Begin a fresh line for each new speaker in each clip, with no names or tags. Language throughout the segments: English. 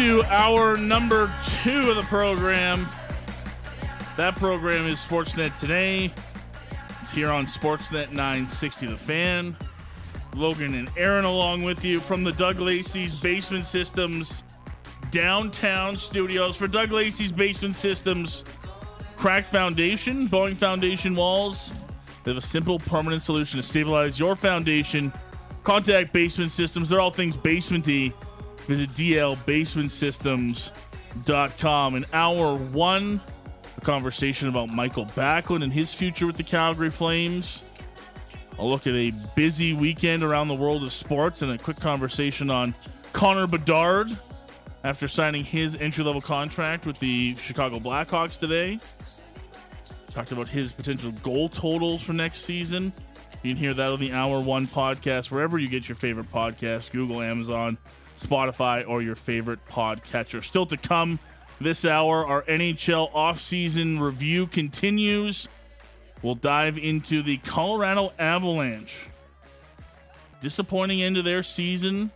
Into our number two of the program. That program is Sportsnet Today. It's here on Sportsnet 960 The Fan. Logan and Aaron along with you from the Doug Lacey's Basement Systems downtown studios. For Doug Lacey's Basement Systems, cracked foundation, bowing foundation walls. They have a simple, permanent solution to stabilize your foundation. Contact Basement Systems. They're all things basementy. Visit dlbasementsystems.com. In hour one, a conversation about Mikael Backlund and his future with the Calgary Flames. A look at a busy weekend around the world of sports and a quick conversation on Connor Bedard after signing his entry level contract with the Chicago Blackhawks today. Talked about his potential goal totals for next season. You can hear that on the Hour One podcast, wherever you get your favorite podcast Google, Amazon, Spotify, or your favorite podcatcher. Still to come this hour, our NHL offseason review continues. We'll dive into the Colorado Avalanche. Disappointing end of their season.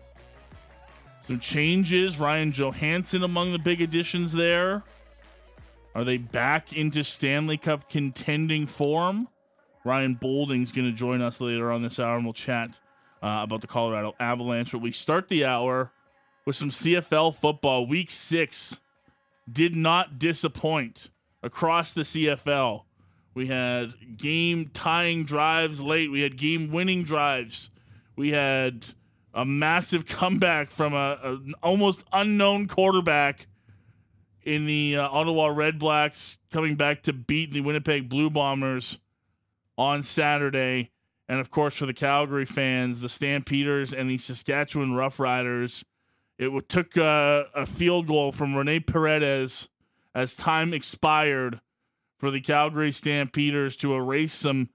Some changes. Ryan Johansen among the big additions there. Are they back into Stanley Cup contending form? Ryan Boulding's going to join us later on this hour, and we'll chat uh, about the Colorado Avalanche. But we start the hour with some CFL football. Week six did not disappoint across the CFL. We had game tying drives late. We had game winning drives. We had a massive comeback from a, an almost unknown quarterback in the uh, Ottawa Red Blacks coming back to beat the Winnipeg Blue Bombers on Saturday. And of course, for the Calgary fans, the Stampeders and the Saskatchewan Roughriders, it took uh, a field goal from Rene Paredes as time expired for the Calgary Stampeders to erase some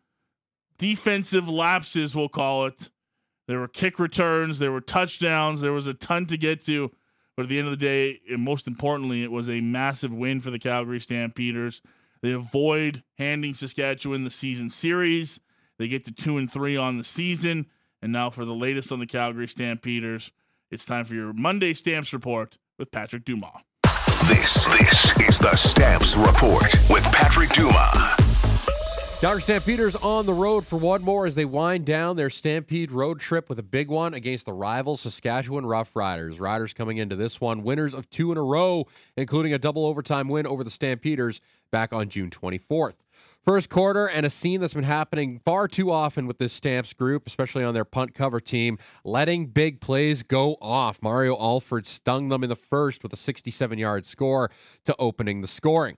defensive lapses, we'll call it. There were kick returns, there were touchdowns, there was a ton to get to. But at the end of the day, and most importantly, it was a massive win for the Calgary Stampeders. They avoid handing Saskatchewan the season series. They get to two and three on the season. And now for the latest on the Calgary Stampeders, it's time for your Monday Stamps Report with Patrick Dumas.
This, this is the Stamps Report with Patrick Dumas.
Calgary Stampeders on the road for one more as they wind down their Stampede road trip with a big one against the rival Saskatchewan Roughriders. Riders coming into this one winners of two in a row, including a double overtime win over the Stampeders back on June 24th. First quarter and a scene that's been happening far too often with this Stamps group, especially on their punt cover team, letting big plays go off. Mario Alford stung them in the first with a 67 yard score to opening the scoring.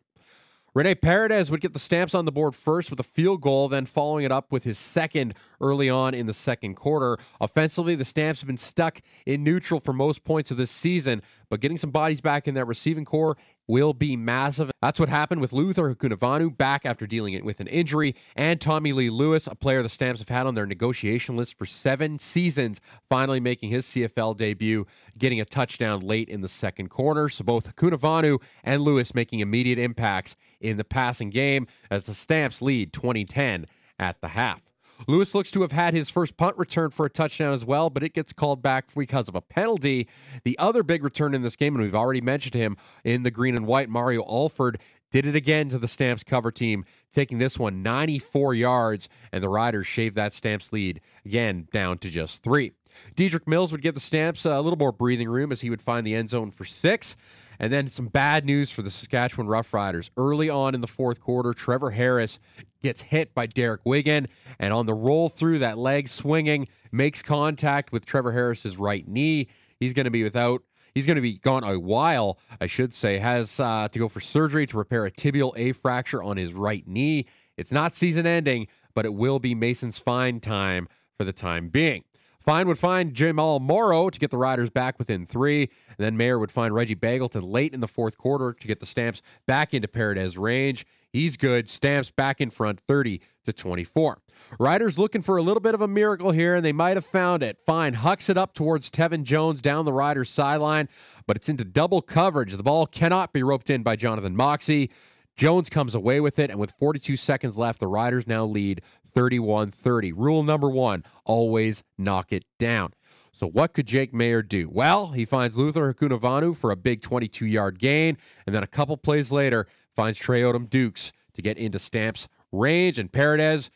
Rene Paredes would get the stamps on the board first with a field goal, then following it up with his second early on in the second quarter. Offensively, the stamps have been stuck in neutral for most points of this season, but getting some bodies back in that receiving core will be massive. That's what happened with Luther Hakunavanhu back after dealing it with an injury, and Tommy Lee Lewis, a player the Stamps have had on their negotiation list for seven seasons, finally making his CFL debut, getting a touchdown late in the second quarter. So both Hakunavanhu and Lewis making immediate impacts in the passing game as the Stamps lead 2010 at the half. Lewis looks to have had his first punt return for a touchdown as well, but it gets called back because of a penalty. The other big return in this game, and we've already mentioned him in the green and white, Mario Alford did it again to the Stamps cover team, taking this one 94 yards, and the Riders shaved that Stamps lead again down to just three. Dedrick Mills would give the Stamps a little more breathing room as he would find the end zone for six. And then some bad news for the Saskatchewan Roughriders. Early on in the fourth quarter, Trevor Harris gets hit by Derek Wiggan, and on the roll through, that leg swinging makes contact with Trevor Harris's right knee. He's going to be without. He's going to be gone a while, I should say. Has uh, to go for surgery to repair a tibial A fracture on his right knee, It's not season ending, but it will be Mason's fine time for the time being. Fine would find Jamal Morrow to get the Riders back within three. And then Maier would find Reggie Begelton late in the fourth quarter to get the Stamps back into Paredes range. He's good. Stamps back in front 30 to 24. Riders looking for a little bit of a miracle here, and they might have found it. Fine hucks it up towards Tevin Jones down the Riders sideline, but it's into double coverage. The ball cannot be roped in by Jonathan Moxey. Jones comes away with it, and with 42 seconds left, the Riders now lead 31 30. Rule number one always knock it down. So, what could Jake Maier do? Well, he finds Luther Hakunavanhu for a big 22 yard gain, and then a couple plays later, finds Trey Odom Dukes to get into Stamps' range. And Paredes,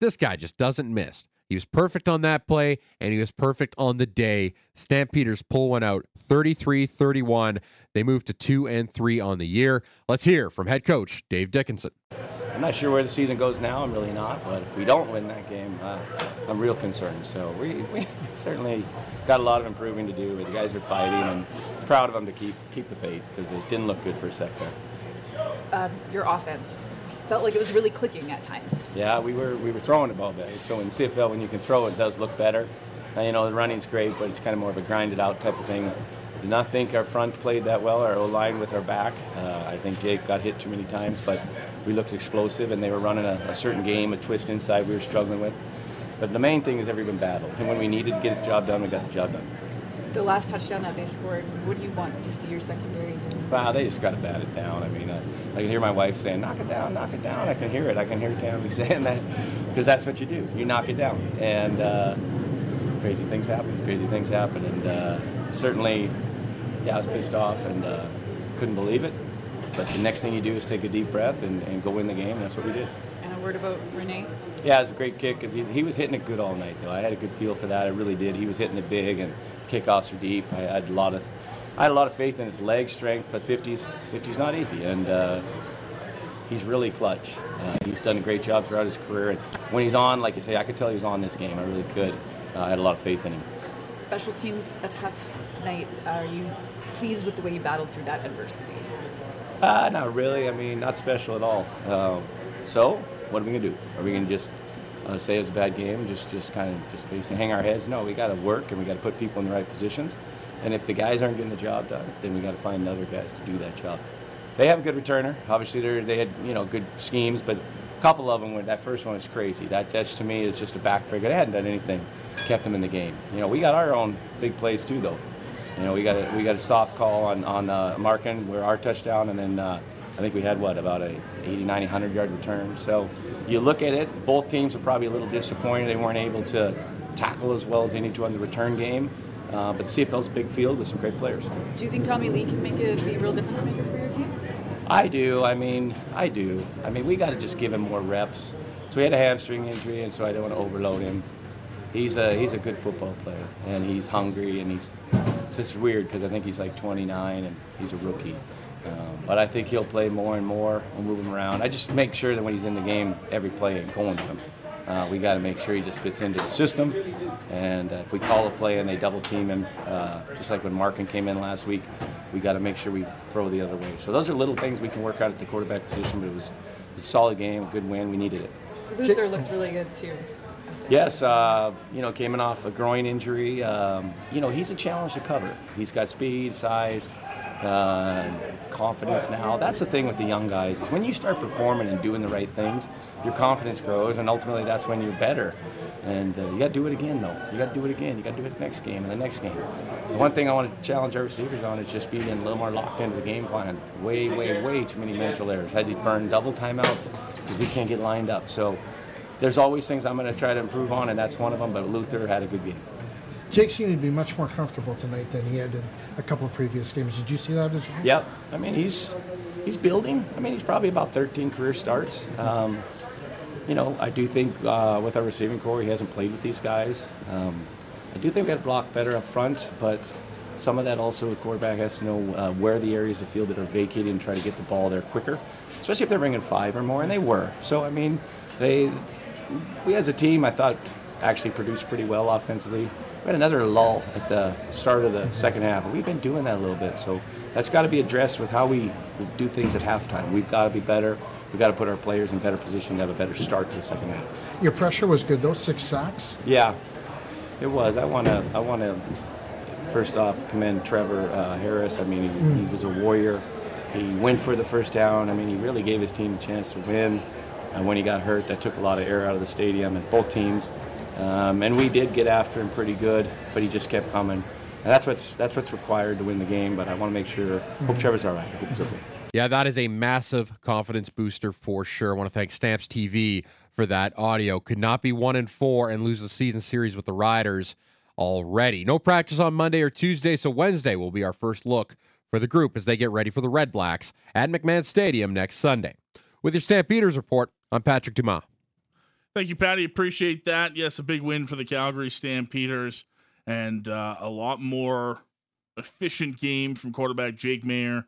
this guy just doesn't miss. He was perfect on that play, and he was perfect on the day. Stampeders pull one out 33 31. They moved to 2 and 3 on the year. Let's hear from head coach Dave Dickenson.
I'm not sure where the season goes now. I'm really not. But if we don't win that game, uh, I'm real concerned. So we, we certainly got a lot of improving to do. The guys are fighting, and proud of them to keep keep the faith because it didn't look good for a second.
Um, your offense felt like it was really clicking at times.
Yeah, we were we were throwing the ball better. So in CFL, when you can throw, it does look better. And, you know, the running's great, but it's kind of more of a grinded out type of thing. Did not think our front played that well, our O line with our back. Uh, I think Jake got hit too many times, but we looked explosive, and they were running a, a, certain game, a twist inside we were struggling with. But the main thing is everyone battled, and when we needed to get the job done, we got the job done.
The last touchdown that they scored, what do you want to see your secondary do?
Wow, they just got to bat it down. I mean, uh, I can hear my wife saying, "Knock it down, knock it down." I can hear it. I can hear Tammy saying that because that's what you do. You knock it down, and uh, crazy things happen. Crazy things happen, and uh, certainly, yeah, I was pissed off and uh, couldn't believe it. But the next thing you do is take a deep breath and, and go win the game. And that's what we did.
And a word about Rene.
Yeah, it was a great kick because he, he was hitting it good all night. Though I had a good feel for that. I really did. He was hitting it big and kickoffs are deep. I had a lot of I had a lot of faith in his leg strength, but 50s 50's not easy, and uh, he's really clutch. Uh, he's done a great job throughout his career, and when he's on, like you say, I could tell he was on this game. I really could. Uh, I had a lot of faith in him.
Special teams, a tough night. Are you pleased with the way you battled through that adversity?
Uh, not really. I mean, not special at all. Uh, so, what are we gonna do? Are we gonna just uh, say it was a bad game, just just kind of just basically hang our heads? No, we got to work and we got to put people in the right positions. And if the guys aren't getting the job done, then we got to find other guys to do that job. They have a good returner. Obviously, they they had you know good schemes, but a couple of them. Were, that first one was crazy. That that to me is just a backbreaker. They hadn't done anything, kept them in the game. You know, we got our own big plays too, though. You know, we got a, we got a soft call on on uh, Marken, where our touchdown, and then uh, I think we had what about a 80, 90, 100 yard return. So you look at it, both teams were probably a little disappointed they weren't able to tackle as well as they need to on the return game. Uh, but CFL's a big field with some great players.
Do you think Tommy Lee can make a, be a real difference maker for your team?
I do. I mean, I do. I mean, we got to just give him more reps. So he had a hamstring injury, and so I don't want to overload him. He's a he's a good football player, and he's hungry, and he's it's weird because I think he's like 29 and he's a rookie. Um, but I think he'll play more and more. We'll move him around. I just make sure that when he's in the game, every play and going to him. Uh, we got to make sure he just fits into the system. And uh, if we call a play and they double team him, uh, just like when Marken came in last week, we got to make sure we throw the other way. So those are little things we can work out at the quarterback position. But it was a solid game, a good win. We needed it.
Luther looks really good too.
Yes, uh, you know, came in off a groin injury. Um, you know, he's a challenge to cover. He's got speed, size, uh, confidence now. That's the thing with the young guys. Is when you start performing and doing the right things, your confidence grows, and ultimately that's when you're better. And uh, you got to do it again, though. You got to do it again. You got to do it next game and the next game. The one thing I want to challenge our receivers on is just being a little more locked into the game plan. Way, way, way too many mental errors. Had to burn double timeouts because we can't get lined up. So there's always things I'm going to try to improve on, and that's one of them. But Luther had a good game.
Jake seemed to be much more comfortable tonight than he had in a couple of previous games. Did you see that as well?
Yep. I mean, he's he's building. I mean, he's probably about 13 career starts. Um, you know, I do think uh, with our receiving core, he hasn't played with these guys. Um, I do think we got to block better up front, but some of that also a quarterback has to know uh, where the areas of the field that are vacated and try to get the ball there quicker, especially if they're bringing five or more, and they were. So, I mean, they we as a team, I thought, actually produced pretty well offensively. We had another lull at the start of the second half, we've been doing that a little bit. So that's got to be addressed with how we do things at halftime. We've got to be better. We've got to put our players in better position to have a better start to the second half.
Your pressure was good, those six sacks.
Yeah, it was. I want to. I want to. First off, commend Trevor uh, Harris. I mean, he,
Mm.
he was a warrior. He went for the first down. I mean, he really gave his team a chance to win. And when he got hurt, that took a lot of air out of the stadium and both teams. Um, and we did get after him pretty good, but he just kept coming. And that's what's that's what's required to win the game. But I want to make sure. Hope Trevor's all right. Hope okay.
Yeah, that is a massive confidence booster for sure. I want to thank Stamps TV for that audio. Could not be one and four and lose the season series with the Riders already. No practice on Monday or Tuesday, so Wednesday will be our first look for the group as they get ready for the Red Blacks at McMahon Stadium next Sunday. With your Stampeders report, I'm Patrick Dumas.
Thank you, Patty. Appreciate that. Yes, a big win for the Calgary Stampeders and uh, a lot more efficient game from quarterback Jake Maier.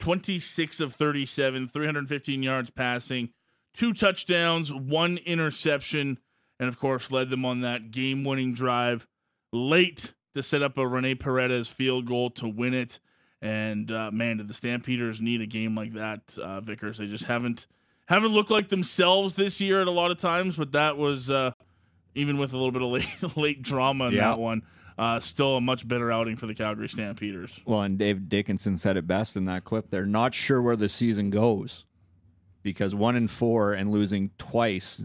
26 of 37, 315 yards passing, two touchdowns, one interception, and of course led them on that game winning drive late to set up a Rene Paredes field goal to win it. And uh, man, did the Stampeders need a game like that, uh, Vickers? They just haven't haven't looked like themselves this year at a lot of times. But that was uh, even with a little bit of late late drama in
Yeah.
that one, uh, still a much better outing for the Calgary Stampeders.
Well, and Dave Dickenson said it best in that clip. They're not sure where the season goes because one and four and losing twice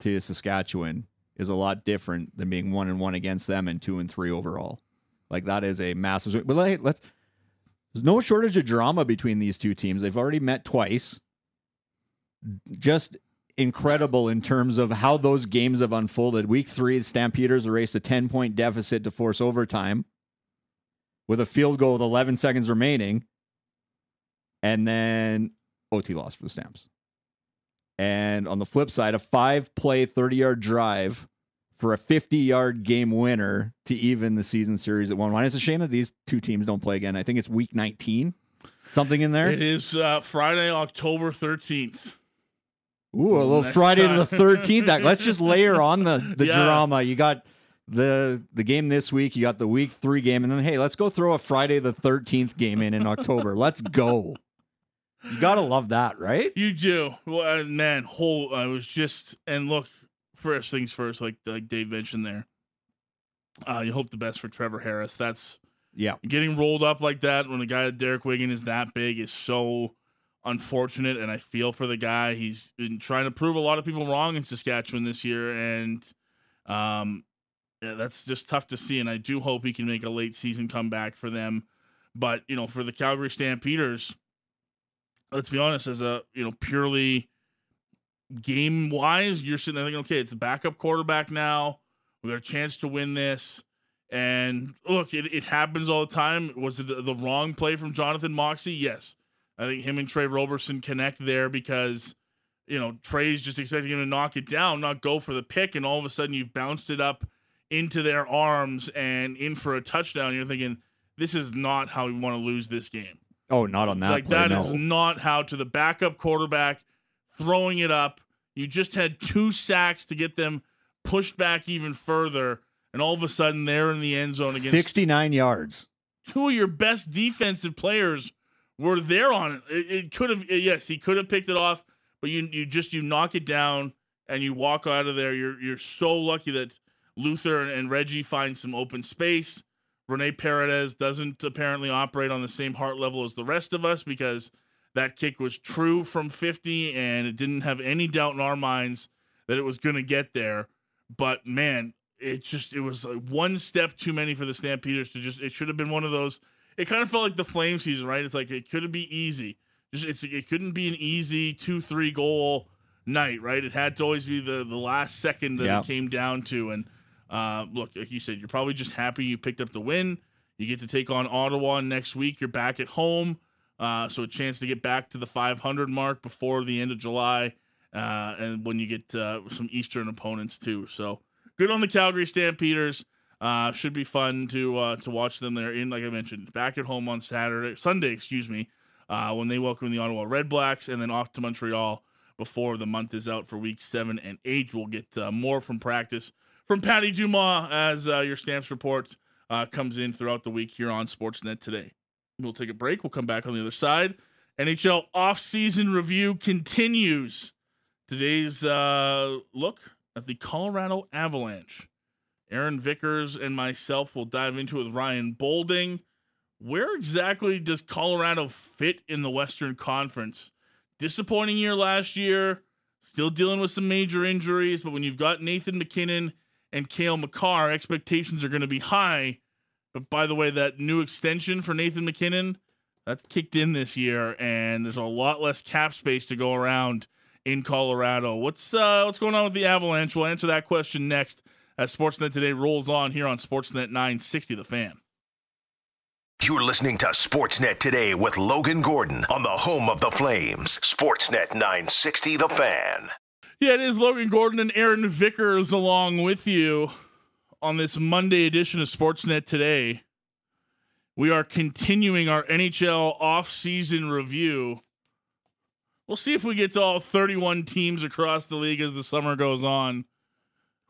to Saskatchewan is a lot different than being one and one against them and two and three overall. Like that is a massive. But like, let's. There's no shortage of drama between these two teams. They've already met twice. Just incredible in terms of how those games have unfolded. Week three, the Stampeders erased a 10 point deficit to force overtime with a field goal with 11 seconds remaining. And then OT loss for the Stamps. And on the flip side, a five play, 30 yard drive for a 50 yard game winner to even the season series at 1 1. It's a shame that these two teams don't play again. I think it's week 19, something in there.
It is uh, Friday, October 13th.
Ooh, a little
Next
Friday
time.
the thirteenth. Let's just layer on the the
Yeah.
drama. You got the the game this week. You got the week three game, and then hey, let's go throw a Friday the thirteenth game in in October. let's go. You gotta love that, right?
You do, well, uh, man. Whole, I was just and look. First things first, like like Dave mentioned there. Uh, you hope the best for Trevor Harris. That's
Yeah.
getting rolled up like that when a guy like Derek Wiggan is that big is so unfortunate. And I feel for the guy. He's been trying to prove a lot of people wrong in Saskatchewan this year, and um, yeah, that's just tough to see. And I do hope he can make a late season comeback for them. But you know, for the Calgary Stampeders, let's be honest, as a you know purely game wise, you're sitting there thinking, okay, it's a backup quarterback now. We got a chance to win this. And look, it, it happens all the time. Was it the, the wrong play from Jonathan Moxey? Yes. I think him and Tre Roberson connect there because, you know, Trey's just expecting him to knock it down, not go for the pick. And all of a sudden you've bounced it up into their arms and in for a touchdown. You're thinking, this is not how we want to lose this game
Oh, not on that.
like
play,
that
no.
is not how to the backup quarterback throwing it up. You just had two sacks to get them pushed back even further, and all of a sudden they're in the end zone against
sixty nine yards.
two of your best defensive players were there on it. It, it could have yes, he could have picked it off, but you you just you knock it down and you walk out of there. You're you're so lucky that Luther and, and Reggie find some open space. Rene Paredes doesn't apparently operate on the same heart level as the rest of us because that kick was true from 50 and it didn't have any doubt in our minds that it was going to get there. But man, it just it was like one step too many for the Stampeders to just it should have been one of those it kind of felt like the flame season, right? It's like it couldn't be easy. Just it's it couldn't be an easy 2-3 goal night, right? It had to always be the the last second that
Yeah.
it came down to and uh, look, like you said, you're probably just happy you picked up the win. You get to take on Ottawa next week. You're back at home, uh, so a chance to get back to the 500 mark before the end of July, uh, and when you get uh, some Eastern opponents too. So good on the Calgary Stampeders. Uh, should be fun to uh, to watch them. They're in, like I mentioned, back at home on Saturday, Sunday, excuse me, uh, when they welcome the Ottawa Red Blacks, and then off to Montreal before the month is out for week seven and eight. We'll get uh, more from practice from Patty Dumas as uh, your stamps report uh, comes in throughout the week here on Sportsnet today. We'll take a break. We'll come back on the other side NHL offseason review continues. Today's look at the Colorado Avalanche. Aaron Vickers and myself will dive into with Ryan Bolding. Where exactly does Colorado fit in the Western Conference? Disappointing year last year, still dealing with some major injuries, but when you've got Nathan MacKinnon and Cale Makar, expectations are going to be high. But by the way, that new extension for Nathan MacKinnon, that's kicked in this year, and there's a lot less cap space to go around in Colorado. What's uh, what's going on with the Avalanche? We'll answer that question next as Sportsnet today rolls on here on Sportsnet 960 The Fan.
You're listening to Sportsnet today with Logan Gordon on the home of the Flames. Sportsnet 960 The Fan.
Yeah, it is Logan Gordon and Aaron Vickers along with you on this Monday edition of Sportsnet today. We are continuing our NHL off-season review. We'll see if we get to all 31 teams across the league as the summer goes on.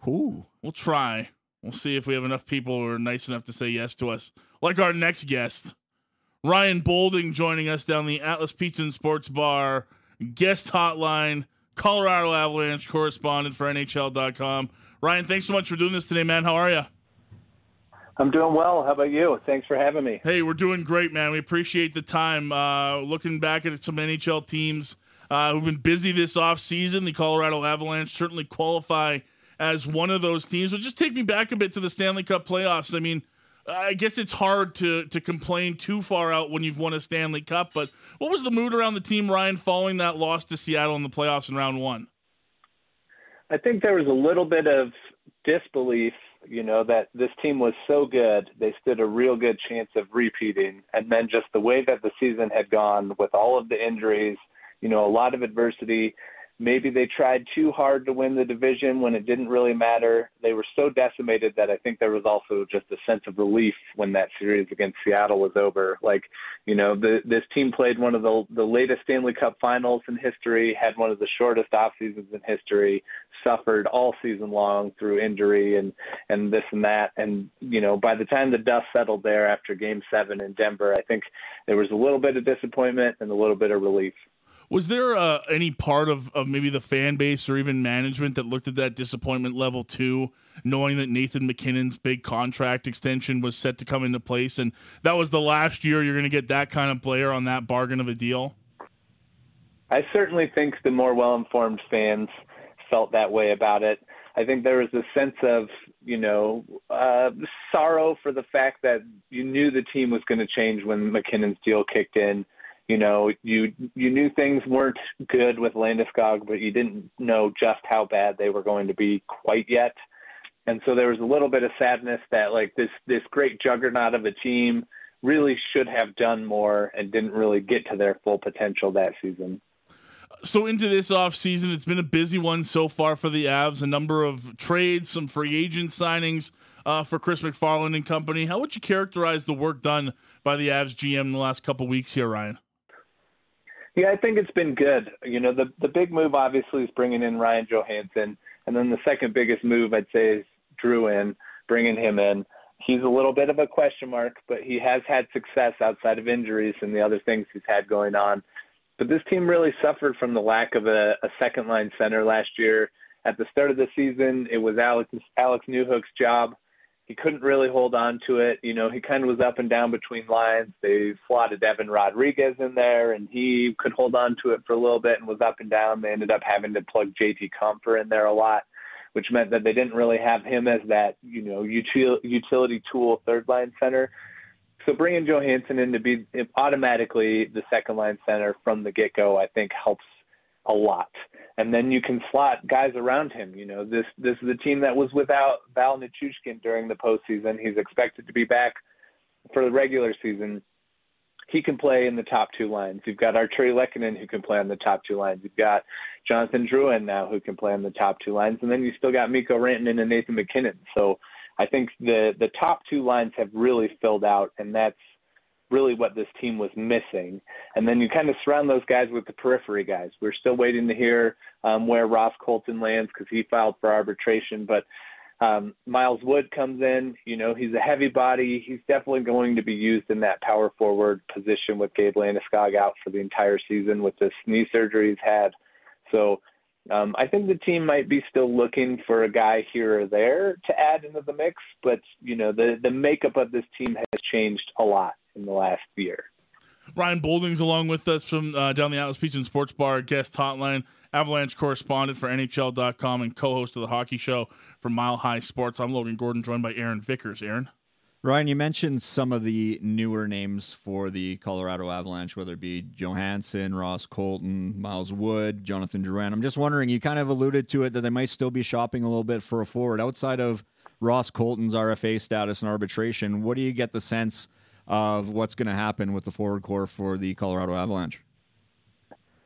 Ooh.
We'll try. We'll see if we have enough people who are nice enough to say yes to us. Like our next guest, Ryan Bolding joining us down the Atlas Pizza and Sports Bar guest hotline, Colorado Avalanche correspondent for NHL.com. Ryan, thanks so much for doing this today, man. How are you?
I'm doing well. How about you? Thanks for having me.
Hey, we're doing great, man. We appreciate the time. Uh, looking back at some NHL teams uh, who've been busy this off season, the Colorado Avalanche certainly qualify as one of those teams. But just take me back a bit to the Stanley Cup playoffs. I mean, I guess it's hard to to complain too far out when you've won a Stanley Cup. But what was the mood around the team, Ryan, following that loss to Seattle in the playoffs in round one?
I think there was a little bit of disbelief, you know, that this team was so good, they stood a real good chance of repeating. And then just the way that the season had gone with all of the injuries, you know, a lot of adversity, maybe they tried too hard to win the division when it didn't really matter. They were so decimated that I think there was also just a sense of relief when that series against Seattle was over. Like, you know, the, this team played one of the the latest Stanley Cup Finals in history, had one of the shortest off seasons in history, suffered all season long through injury and and this and that. And you know, by the time the dust settled there after Game Seven in Denver, I think there was a little bit of disappointment and a little bit of relief.
Was there uh, any part of, of maybe the fan base or even management that looked at that disappointment level too, knowing that Nathan MacKinnon's big contract extension was set to come into place, and that was the last year you're going to get that kind of player on that bargain of a deal?
I certainly think the more well-informed fans felt that way about it. I think there was a sense of, you know, uh, sorrow for the fact that you knew the team was going to change when MacKinnon's deal kicked in you know, you you knew things weren't good with Landeskog, but you didn't know just how bad they were going to be quite yet. And so there was a little bit of sadness that like this this great juggernaut of a team really should have done more and didn't really get to their full potential that season.
So into this off season, it's been a busy one so far for the Avs. A number of trades, some free agent signings uh, for Chris MacFarland and company. How would you characterize the work done by the Avs GM in the last couple weeks here, Ryan?
Yeah, I think it's been good. You know, the the big move obviously is bringing in Ryan Johansen, and then the second biggest move I'd say is Drouin, bringing him in. He's a little bit of a question mark, but he has had success outside of injuries and the other things he's had going on. But this team really suffered from the lack of a, a second line center last year. At the start of the season, it was Alex Alex Newhook's job he couldn't really hold on to it. You know, he kind of was up and down between lines. They slotted Evan Rodrigues in there, and he could hold on to it for a little bit and was up and down. They ended up having to plug JT Compher in there a lot, which meant that they didn't really have him as that, you know, util- utility tool third line center. So bringing Johansen in to be automatically the second line center from the get go, I think helps a lot and then you can slot guys around him. You know, this this is a team that was without Val Nichushkin during the postseason. He's expected to be back for the regular season. He can play in the top two lines. You've got Artturi Lehkonen who can play on the top two lines. You've got Jonathan Drouin now who can play on the top two lines, and then you still got Mikko Rantanen and Nathan MacKinnon. So I think the the top two lines have really filled out, and that's really what this team was missing. And then you kind of surround those guys with the periphery guys. We're still waiting to hear um, where Ross Colton lands because he filed for arbitration. But Um, Miles Wood comes in. You know, he's a heavy body. He's definitely going to be used in that power forward position with Gabe Landeskog out for the entire season with this knee surgery he's had. So um, I think the team might be still looking for a guy here or there to add into the mix, but you know the the makeup of this team has changed a lot in the last year.
Ryan Boulding's along with us from uh, down the Atlas Pizza and Sports Bar guest hotline, Avalanche correspondent for NHL.com and co-host of the Hockey Show for Mile High Sports. I'm Logan Gordon, joined by Aaron Vickers. Aaron.
Ryan, you mentioned some of the newer names for the Colorado Avalanche, whether it be Johansen, Ross Colton, Miles Wood, Jonathan Drouin. I'm just wondering, you kind of alluded to it that they might still be shopping a little bit for a forward outside of Ross Colton's RFA status and arbitration. What do you get the sense of what's going to happen with the forward core for the Colorado Avalanche?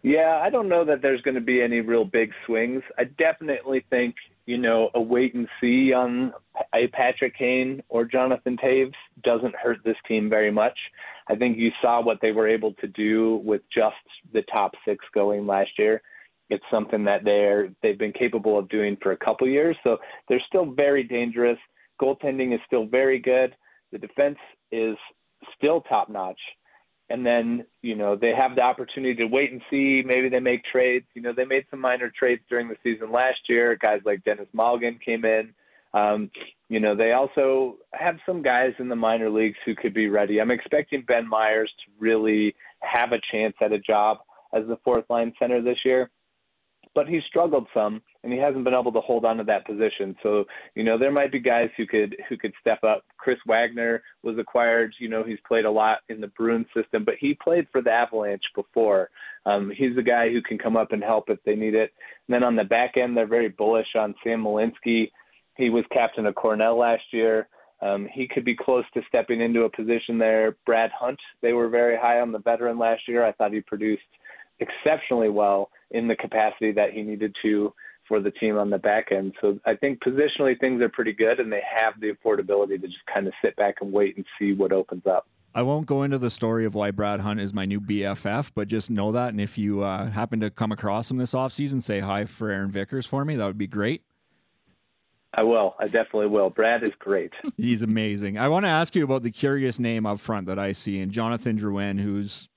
Yeah, I don't know that there's going to be any real big swings. I definitely think, you know, a wait and see on a Patrick Kane or Jonathan Toews doesn't hurt this team very much. I think you saw what they were able to do with just the top six going last year. It's something that they're they've been capable of doing for a couple years. So they're still very dangerous. Goaltending is still very good. The defense is still top notch and then you know they have the opportunity to wait and see. Maybe they make trades. You know they made some minor trades during the season last year. Guys like Denis Malgin came in. Um, you know they also have some guys in the minor leagues who could be ready. I'm expecting Ben Meyers to really have a chance at a job as the fourth line center this year but he struggled some and he hasn't been able to hold on to that position. So, you know, there might be guys who could who could step up. Chris Wagner was acquired, you know, he's played a lot in the Bruins system, but he played for the Avalanche before. Um, he's a guy who can come up and help if they need it. And then on the back end, they're very bullish on Sam Malinski. He was captain of Cornell last year. Um, he could be close to stepping into a position there. Brad Hunt, they were very high on the veteran last year. I thought he produced exceptionally well in the capacity that he needed to for the team on the back end. So I think positionally things are pretty good, and they have the affordability to just kind of sit back and wait and see what opens up.
I won't go into the story of why Brad Hunt is my new BFF, but just know that. And if you uh, happen to come across him this offseason, say hi for Aaron Vickers for me. That would be great.
I will. I definitely will. Brad is great.
He's amazing. I want to ask you about the curious name up front that I see in Jonathan Drouin, who's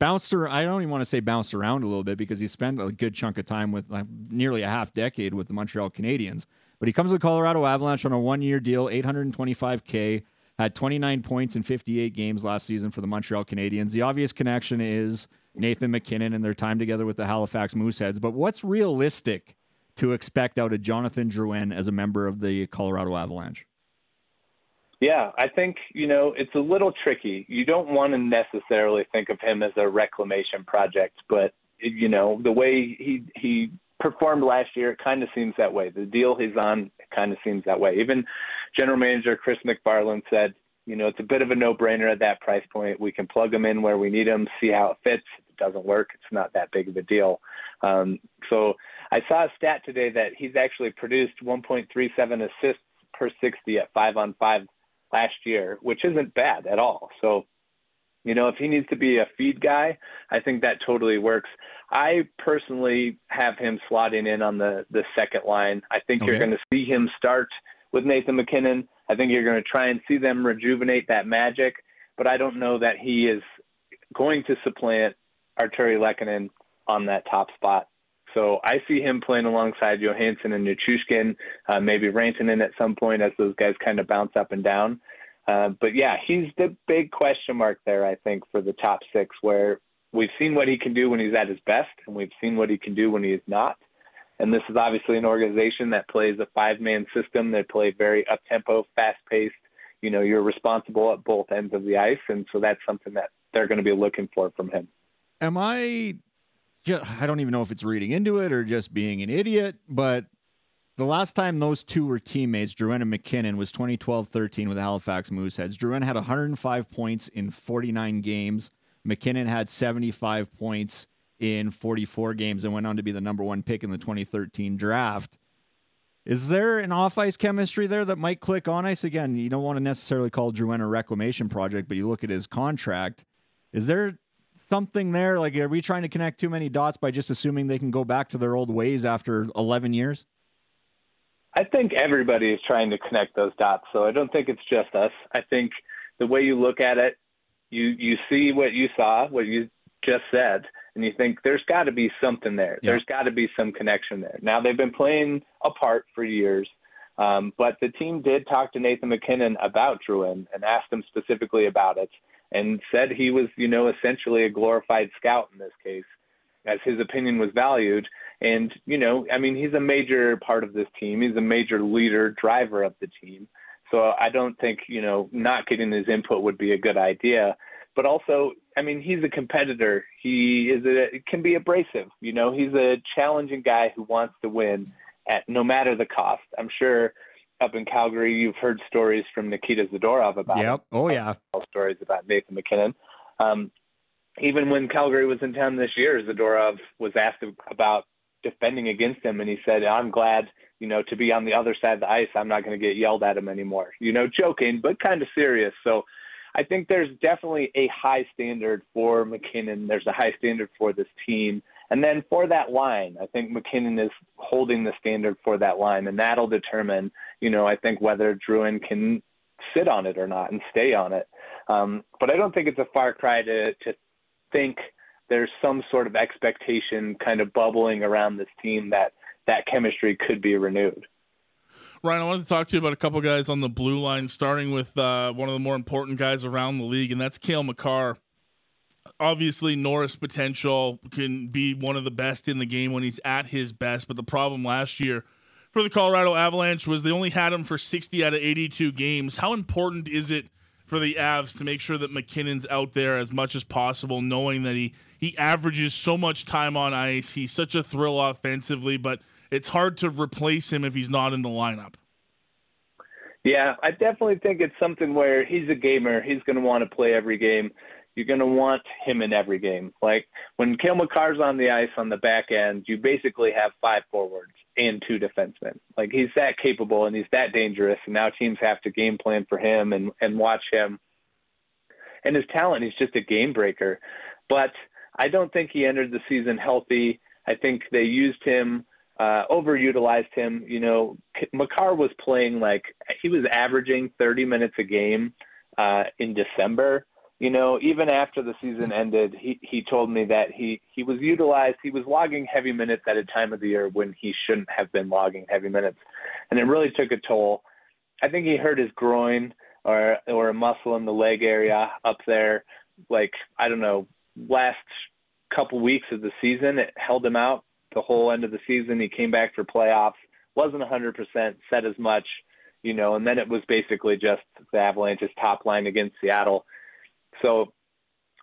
bounced around, I don't even want to say bounced around a little bit because he spent a good chunk of time with like, nearly a half decade with the Montreal Canadiens. But he comes to the Colorado Avalanche on a one year deal, 825K, had 29 points in 58 games last season for the Montreal Canadiens. The obvious connection is Nathan MacKinnon and their time together with the Halifax Mooseheads. But what's realistic to expect out of Jonathan Drouin as a member of the Colorado Avalanche?
Yeah, I think, you know, it's a little tricky. You don't want to necessarily think of him as a reclamation project, but you know, the way he he performed last year, it kind of seems that way. The deal he's on kind of seems that way. Even general manager Chris MacFarland said, you know, it's a bit of a no-brainer at that price point. We can plug him in where we need him, see how it fits. If it doesn't work, it's not that big of a deal. Um, so I saw a stat today that he's actually produced 1.37 assists per 60 at five on five last year, which isn't bad at all. So, you know, if he needs to be a feed guy, I think that totally works. I personally have him slotting in on the the second line. I think okay. you're going to see him start with Nathan MacKinnon. I think you're going to try and see them rejuvenate that magic, but I don't know that he is going to supplant Artturi Lehkonen on that top spot. So I see him playing alongside Johansen and Nichushkin, uh, maybe Rantanen at some point as those guys kind of bounce up and down. Uh, but yeah, he's the big question mark there, I think, for the top six, where we've seen what he can do when he's at his best, and we've seen what he can do when he is not. And this is obviously an organization that plays a five man system. They play very up tempo, fast paced. You know, you're responsible at both ends of the ice. And so that's something that they're going to be looking for from him.
Am I I don't even know if it's reading into it or just being an idiot, but the last time those two were teammates, Drouin and MacKinnon, was 2012-13 with the Halifax Mooseheads. Drouin had 105 points in 49 games. MacKinnon had 75 points in 44 games and went on to be the number one pick in the 2013 draft. Is there an off ice chemistry there that might click on ice? Again, you don't want to necessarily call Drouin a reclamation project, but you look at his contract. Is there something there? Like, are we trying to connect too many dots by just assuming they can go back to their old ways after 11 years?
I think everybody is trying to connect those dots. So I don't think it's just us. I think the way you look at it, you you see what you saw, what you just said, and you think there's got to be something there.
Yeah.
There's got to be some connection there. Now they've been playing apart for years, um, but the team did talk to Nathan MacKinnon about Drouin and asked him specifically about it, and said he was, you know, essentially a glorified scout in this case, as his opinion was valued. And you know, I mean, he's a major part of this team. He's a major leader, driver of the team. So I don't think you know not getting his input would be a good idea. But also, I mean, he's a competitor. He is a can be abrasive. You know, he's a challenging guy who wants to win at no matter the cost. I'm sure up in Calgary, you've heard stories from Nikita Zadorov about
Yep.
it.
Oh yeah.
Stories about Nathan MacKinnon. Um, even when Calgary was in town this year, Zadorov was asked about defending against him, and he said, "I'm glad, you know, to be on the other side of the ice. I'm not going to get yelled at him anymore." You know, joking but kind of serious. So, I think there's definitely a high standard for MacKinnon. There's a high standard for this team, and then for that line, I think MacKinnon is holding the standard for that line, and that'll determine, you know, I think whether Drouin can sit on it or not and stay on it. Um, but I don't think it's a far cry to to think there's some sort of expectation kind of bubbling around this team that that chemistry could be renewed.
Ryan, I wanted to talk to you about a couple guys on the blue line, starting with uh, one of the more important guys around the league, and that's Cale Makar. Obviously, Norris potential can be one of the best in the game when he's at his best, but the problem last year for the Colorado Avalanche was they only had him for 60 out of 82 games. How important is it for the Avs to make sure that McKinnon's out there as much as possible, knowing that he, he averages so much time on ice? He's such a thrill offensively, but it's hard to replace him if he's not in the lineup.
Yeah, I definitely think it's something where he's a gamer. He's going to want to play every game. You're going to want him in every game. Like when Cale Makar's on the ice on the back end, you basically have five forwards and two defensemen. Like he's that capable and he's that dangerous. And now teams have to game plan for him and and watch him. And his talent, he's just a game breaker. But I don't think he entered the season healthy. I think they used him uh, overutilized him. You know, Makar was playing like he was averaging 30 minutes a game uh, in December. You know, even after the season ended, he he told me that he he was utilized. He was logging heavy minutes at a time of the year when he shouldn't have been logging heavy minutes, and it really took a toll. I think he hurt his groin or or a muscle in the leg area up there. Like I don't know, last couple weeks of the season, it held him out the whole end of the season. He came back for playoffs, wasn't a 100%, said as much, you know, and then it was basically just the Avalanche's top line against Seattle. So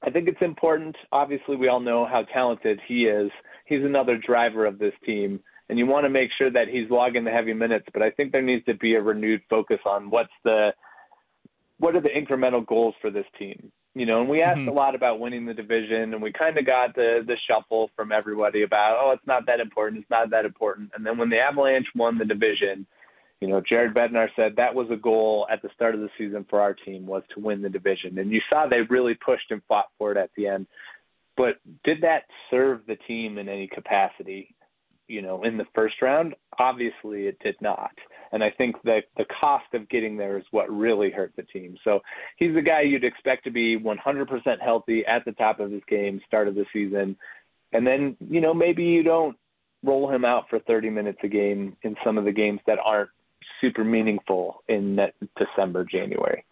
I think it's important. Obviously, we all know how talented he is. He's another driver of this team, and you want to make sure that he's logging the heavy minutes. But I think there needs to be a renewed focus on what's the what are the incremental goals for this team. You know, and we asked
Mhm.
a lot about winning the division, and we kind of got the the shuffle from everybody about, oh, it's not that important, it's not that important. And then when the Avalanche won the division, you know, Jared Bednar said that was a goal at the start of the season for our team was to win the division, and you saw they really pushed and fought for it at the end. But did that serve the team in any capacity? You know, in the first round, obviously it did not. And I think that the cost of getting there is what really hurt the team. So he's the guy you'd expect to be 100% healthy at the top of his game, start of the season. And then, you know, maybe you don't roll him out for 30 minutes a game in some of the games that aren't super meaningful in that December, January.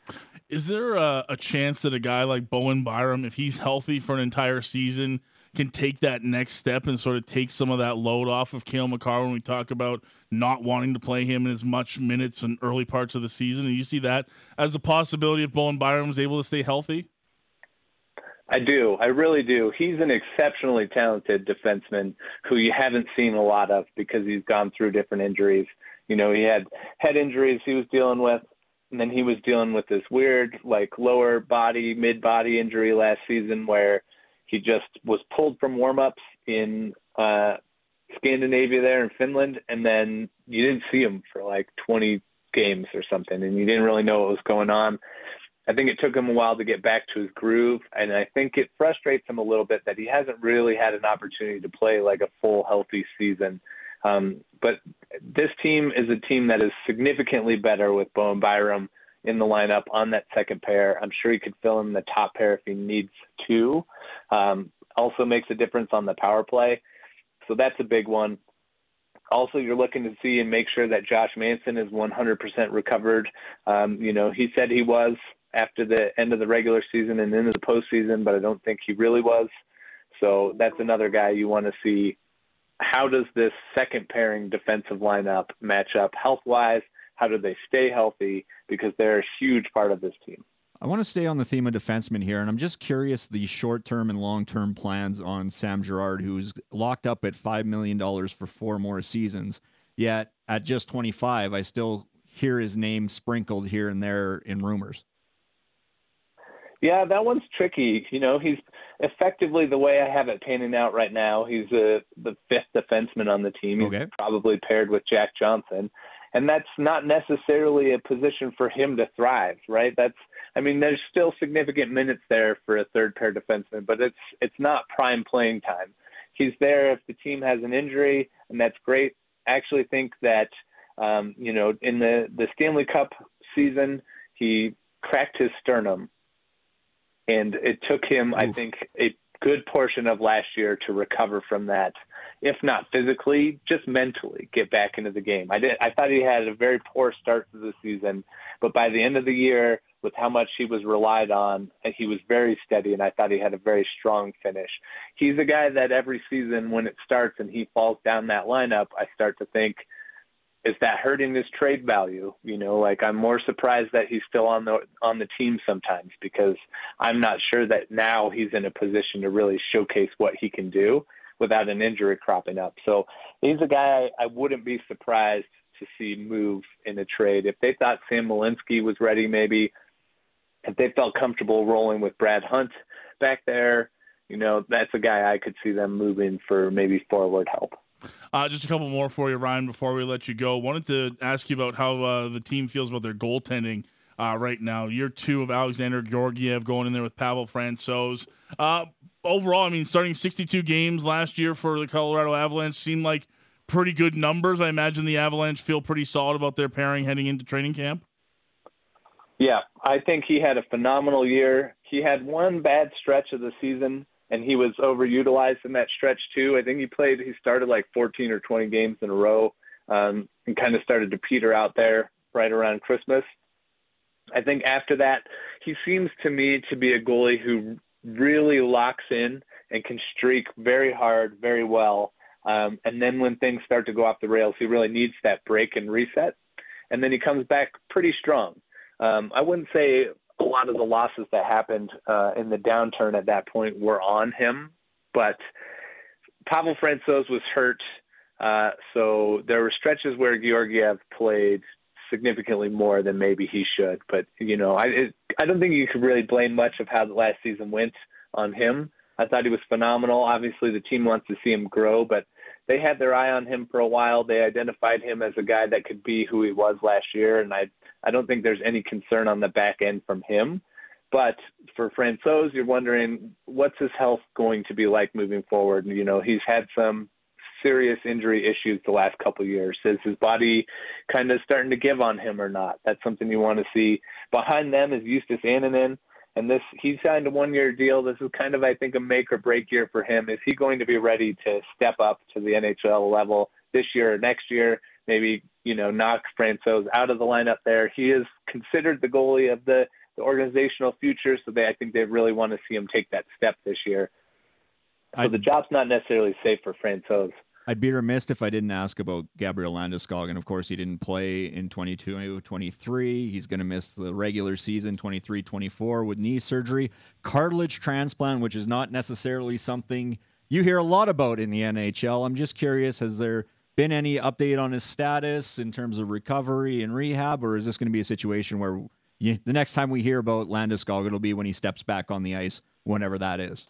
Is there a, a chance that a guy like Bowen Byram, if he's healthy for an entire season, can take that next step and sort of take some of that load off of Cale Makar when we talk about not wanting to play him in as much minutes in early parts of the season? And you see that as a possibility if Bowen Byram is able to stay healthy?
I do. I really do. He's an exceptionally talented defenseman who you haven't seen a lot of because he's gone through different injuries. You know, he had head injuries he was dealing with, and then he was dealing with this weird, like, lower body, mid body injury last season where he just was pulled from warm ups in uh, Scandinavia there in Finland, and then you didn't see him for like 20 games or something, and you didn't really know what was going on. I think it took him a while to get back to his groove, and I think it frustrates him a little bit that he hasn't really had an opportunity to play like a full healthy season. Um, but this team is a team that is significantly better with Bowen Byram in the lineup on that second pair. I'm sure he could fill in the top pair if he needs to. Um, also makes a difference on the power play. So that's a big one. Also, you're looking to see and make sure that Josh Manson is 100% recovered. Um, you know, he said he was after the end of the regular season and into the postseason, but I don't think he really was. So that's another guy you want to see. How does this second pairing defensive lineup match up health wise? How do they stay healthy? Because they're a huge part of this team.
I want to stay on the theme of defensemen here, and I'm just curious the short term and long term plans on Sam Girard, who's locked up at $5 million for four more seasons. Yet at just 25, I still hear his name sprinkled here and there in rumors.
Yeah, that one's tricky. You know, he's effectively the way I have it panning out right now. He's a, the fifth defenseman on the team. He's
okay.
probably paired with Jack Johnson, and that's not necessarily a position for him to thrive. Right? That's I mean, there's still significant minutes there for a third pair defenseman, but it's it's not prime playing time. He's there if the team has an injury, and that's great. I actually think that um, you know in the the Stanley Cup season he cracked his sternum, and it took him, Oof. I think, a good portion of last year to recover from that, if not physically, just mentally get back into the game. I did. I thought he had a very poor start to the season, but by the end of the year, with how much he was relied on, he was very steady, and I thought he had a very strong finish. He's a guy that every season, when it starts and he falls down that lineup, I start to think, is that hurting his trade value? You know, like I'm more surprised that he's still on the on the team sometimes because I'm not sure that now he's in a position to really showcase what he can do without an injury cropping up. So he's a guy I, wouldn't be surprised to see move in a trade. If they thought Sam Malinski was ready, maybe if they felt comfortable rolling with Brad Hunt back there, you know, that's a guy I could see them moving for maybe forward help.
Uh, just a couple more for you, Ryan, before we let you go. Wanted to ask you about how uh, the team feels about their goaltending uh, right now. Year two of Alexander Georgiev going in there with Pavel Francouz. Uh, overall, I mean, starting 62 games last year for the Colorado Avalanche seemed like pretty good numbers. I imagine the Avalanche feel pretty solid about their pairing heading into training camp.
Yeah, I think he had a phenomenal year. He had one bad stretch of the season, and he was overutilized in that stretch too. I think he played, he started like 14 or 20 games in a row, um, and kind of started to peter out there right around Christmas. I think after that, he seems to me to be a goalie who really locks in and can streak very hard, very well. Um, and then when things start to go off the rails, he really needs that break and reset. And then he comes back pretty strong. Um, I wouldn't say a lot of the losses that happened uh, in the downturn at that point were on him, but Pavel Francouz was hurt, uh, so there were stretches where Georgiev played significantly more than maybe he should. But you know, I it, I don't think you could really blame much of how the last season went on him. I thought he was phenomenal. Obviously, the team wants to see him grow, but they had their eye on him for a while. They identified him as a guy that could be who he was last year, and I I don't think there's any concern on the back end from him. But for Francouz, you're wondering what's his health going to be like moving forward. You know, he's had some serious injury issues the last couple of years. Is his body kind of starting to give on him or not? That's something you want to see. Behind them is Justus Annunen, and this he signed a one-year deal. This is kind of, I think, a make or break year for him. Is he going to be ready to step up to the NHL level this year or next year? maybe you know knock Francouz out of the lineup there. He is considered the goalie of the, the organizational future, so they I think they really want to see him take that step this year. So I'd, the job's not necessarily safe for Francouz.
I'd be remiss if I didn't ask about Gabriel Landeskog, and of course he didn't play in 22-23. He's going to miss the regular season 23-24 with knee surgery, cartilage transplant, which is not necessarily something you hear a lot about in the NHL. I'm just curious, has there been any update on his status in terms of recovery and rehab, or is this going to be a situation where you, the next time we hear about Landeskog, it'll be when he steps back on the ice, whenever that is?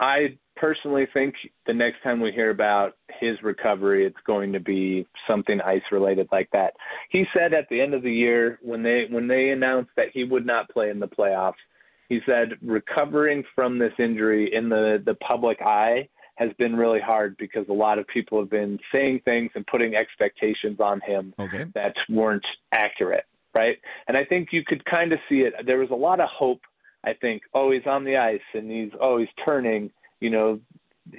I personally think the next time we hear about his recovery, it's going to be something ice related like that. He said at the end of the year when they when they announced that he would not play in the playoffs, he said recovering from this injury in the the public eye has been really hard because a lot of people have been saying things and putting expectations on him
Okay.
that weren't accurate, right? And I think you could kind of see it. There was a lot of hope. I think, oh, he's on the ice and he's oh, he's turning. You know,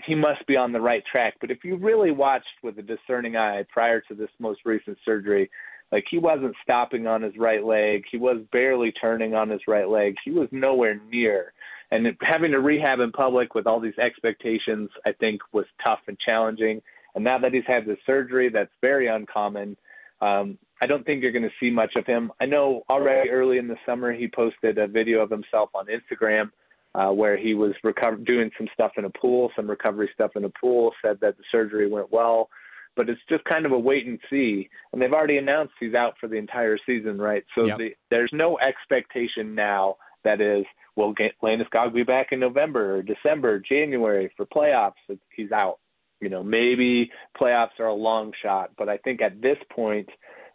he must be on the right track. But if you really watched with a discerning eye prior to this most recent surgery, like he wasn't stopping on his right leg. He was barely turning on his right leg. He was nowhere near. And having to rehab in public with all these expectations, I think, was tough and challenging. And now that he's had the surgery, that's very uncommon. Um, I don't think you're going to see much of him. I know already early in the summer he posted a video of himself on Instagram uh, where he was recover- doing some stuff in a pool, some recovery stuff in a pool. Said that the surgery went well, but it's just kind of a wait and see. And they've already announced he's out for the entire season, right? So
Yep.
the, there's no expectation now that is, will Landeskog be back in November or December, January for playoffs? He's out. You know, maybe playoffs are a long shot, but I think at this point,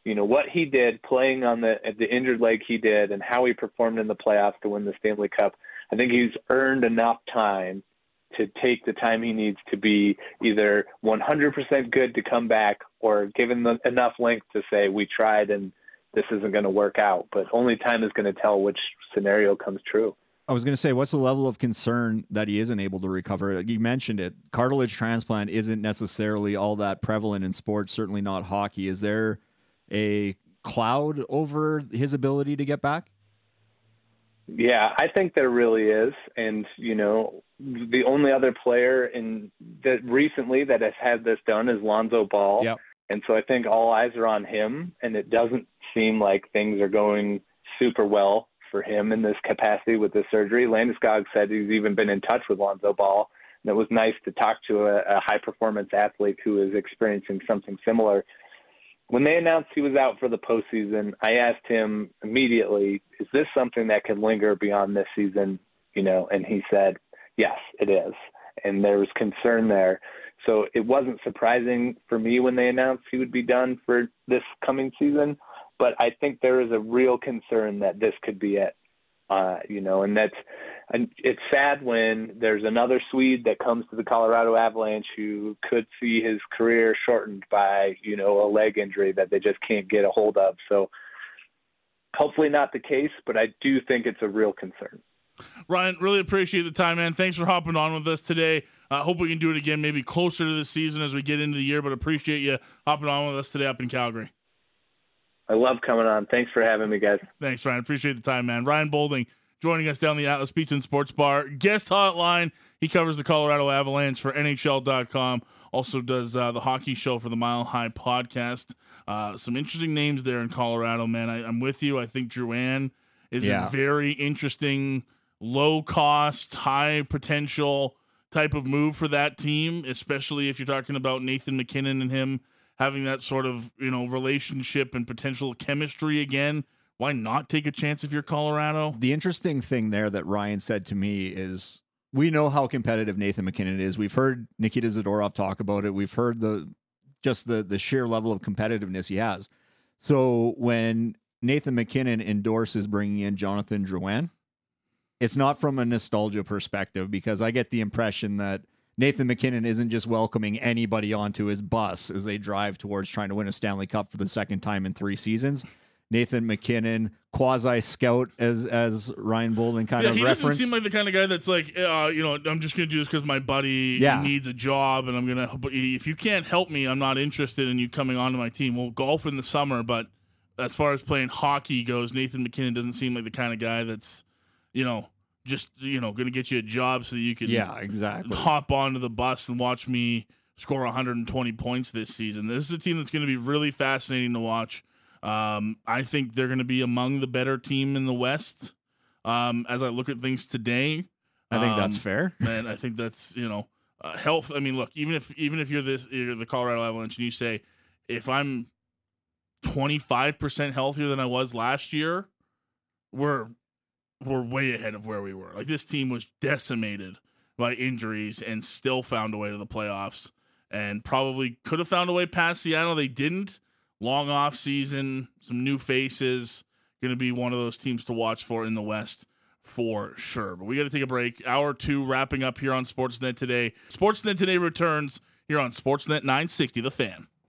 you know what he did playing on the the injured leg he did and how he performed in the playoffs to win the Stanley Cup. I think he's earned enough time to take the time he needs to be either 100% good to come back or given the, enough length to say we tried and this isn't going to work out. But only time is going to tell which scenario comes true.
I was going to say, what's the level of concern that he isn't able to recover? You mentioned it. Cartilage transplant isn't necessarily all that prevalent in sports, certainly not hockey. Is there a cloud over his ability to get back?
Yeah, I think there really is, and you know, the only other player in that recently that has had this done is Lonzo Ball.
Yep.
And so I think all eyes are on him, and it doesn't seem like things are going super well for him in this capacity with this surgery. Landeskog said he's even been in touch with Lonzo Ball, and it was nice to talk to a, a high performance athlete who is experiencing something similar. When they announced he was out for the postseason, I asked him immediately, "Is this something that could linger beyond this season?" You know, and he said, "Yes, it is." And there was concern there. So it wasn't surprising for me when they announced he would be done for this coming season, but I think there is a real concern that this could be it. Uh, you know, and that's and it's sad when there's another Swede that comes to the Colorado Avalanche who could see his career shortened by, you know, a leg injury that they just can't get a hold of. So hopefully not the case, but I do think it's a real concern.
Ryan, really appreciate the time, man. Thanks for hopping on with us today. I uh, hope we can do it again, maybe closer to the season as we get into the year. But appreciate you hopping on with us today up in Calgary.
I love coming on. Thanks for having me, guys.
Thanks, Ryan. Appreciate the time, man. Ryan Boulding joining us down the Atlas Pizza and Sports Bar guest hotline. He covers the Colorado Avalanche for NHL.com. Also does uh, the hockey show for the Mile High podcast. Uh, some interesting names there in Colorado, man. I, am with you. I think Drouin is
Yeah.
a very interesting, low cost, high potential type of move for that team, especially if you're talking about Nathan MacKinnon and him having that sort of you know relationship and potential chemistry again. Why not take a chance if you're Colorado?
The interesting thing there that Ryan said to me is we know how competitive Nathan MacKinnon is. We've heard Nikita Zadorov talk about it. We've heard the just the the sheer level of competitiveness he has. So when Nathan MacKinnon endorses bringing in Jonathan Drouin, it's not from a nostalgia perspective because I get the impression that Nathan MacKinnon isn't just welcoming anybody onto his bus as they drive towards trying to win a Stanley Cup for the second time in three seasons. Nathan MacKinnon, quasi scout, as as Ryan Boulding kind
yeah,
of
he
referenced.
doesn't seem like the kind of guy that's like, uh, you know, I'm just gonna do this because my buddy
Yeah.
needs a job, and I'm gonna. If you can't help me, I'm not interested in you coming onto my team. We'll golf in the summer, but as far as playing hockey goes, Nathan MacKinnon doesn't seem like the kind of guy that's, you know, just you know, gonna get you a job so that you can
yeah, exactly.
hop onto the bus and watch me score 120 points this season. This is a team that's going to be really fascinating to watch. Um, I think they're going to be among the better team in the West. Um, as I look at things today,
I think that's
Um,
fair.
and I think that's you know uh, health. I mean, look, even if even if you're this you're the Colorado Avalanche and you say if I'm 25 percent healthier than I was last year, we're we're way ahead of where we were. Like this team was decimated by injuries and still found a way to the playoffs and probably could have found a way past Seattle. They didn't. Long off season, some new faces. Going to be one of those teams to watch for in the West for sure. But we got to take a break. Hour two wrapping up here on Sportsnet today. Sportsnet today returns here on Sportsnet 960, The Fan.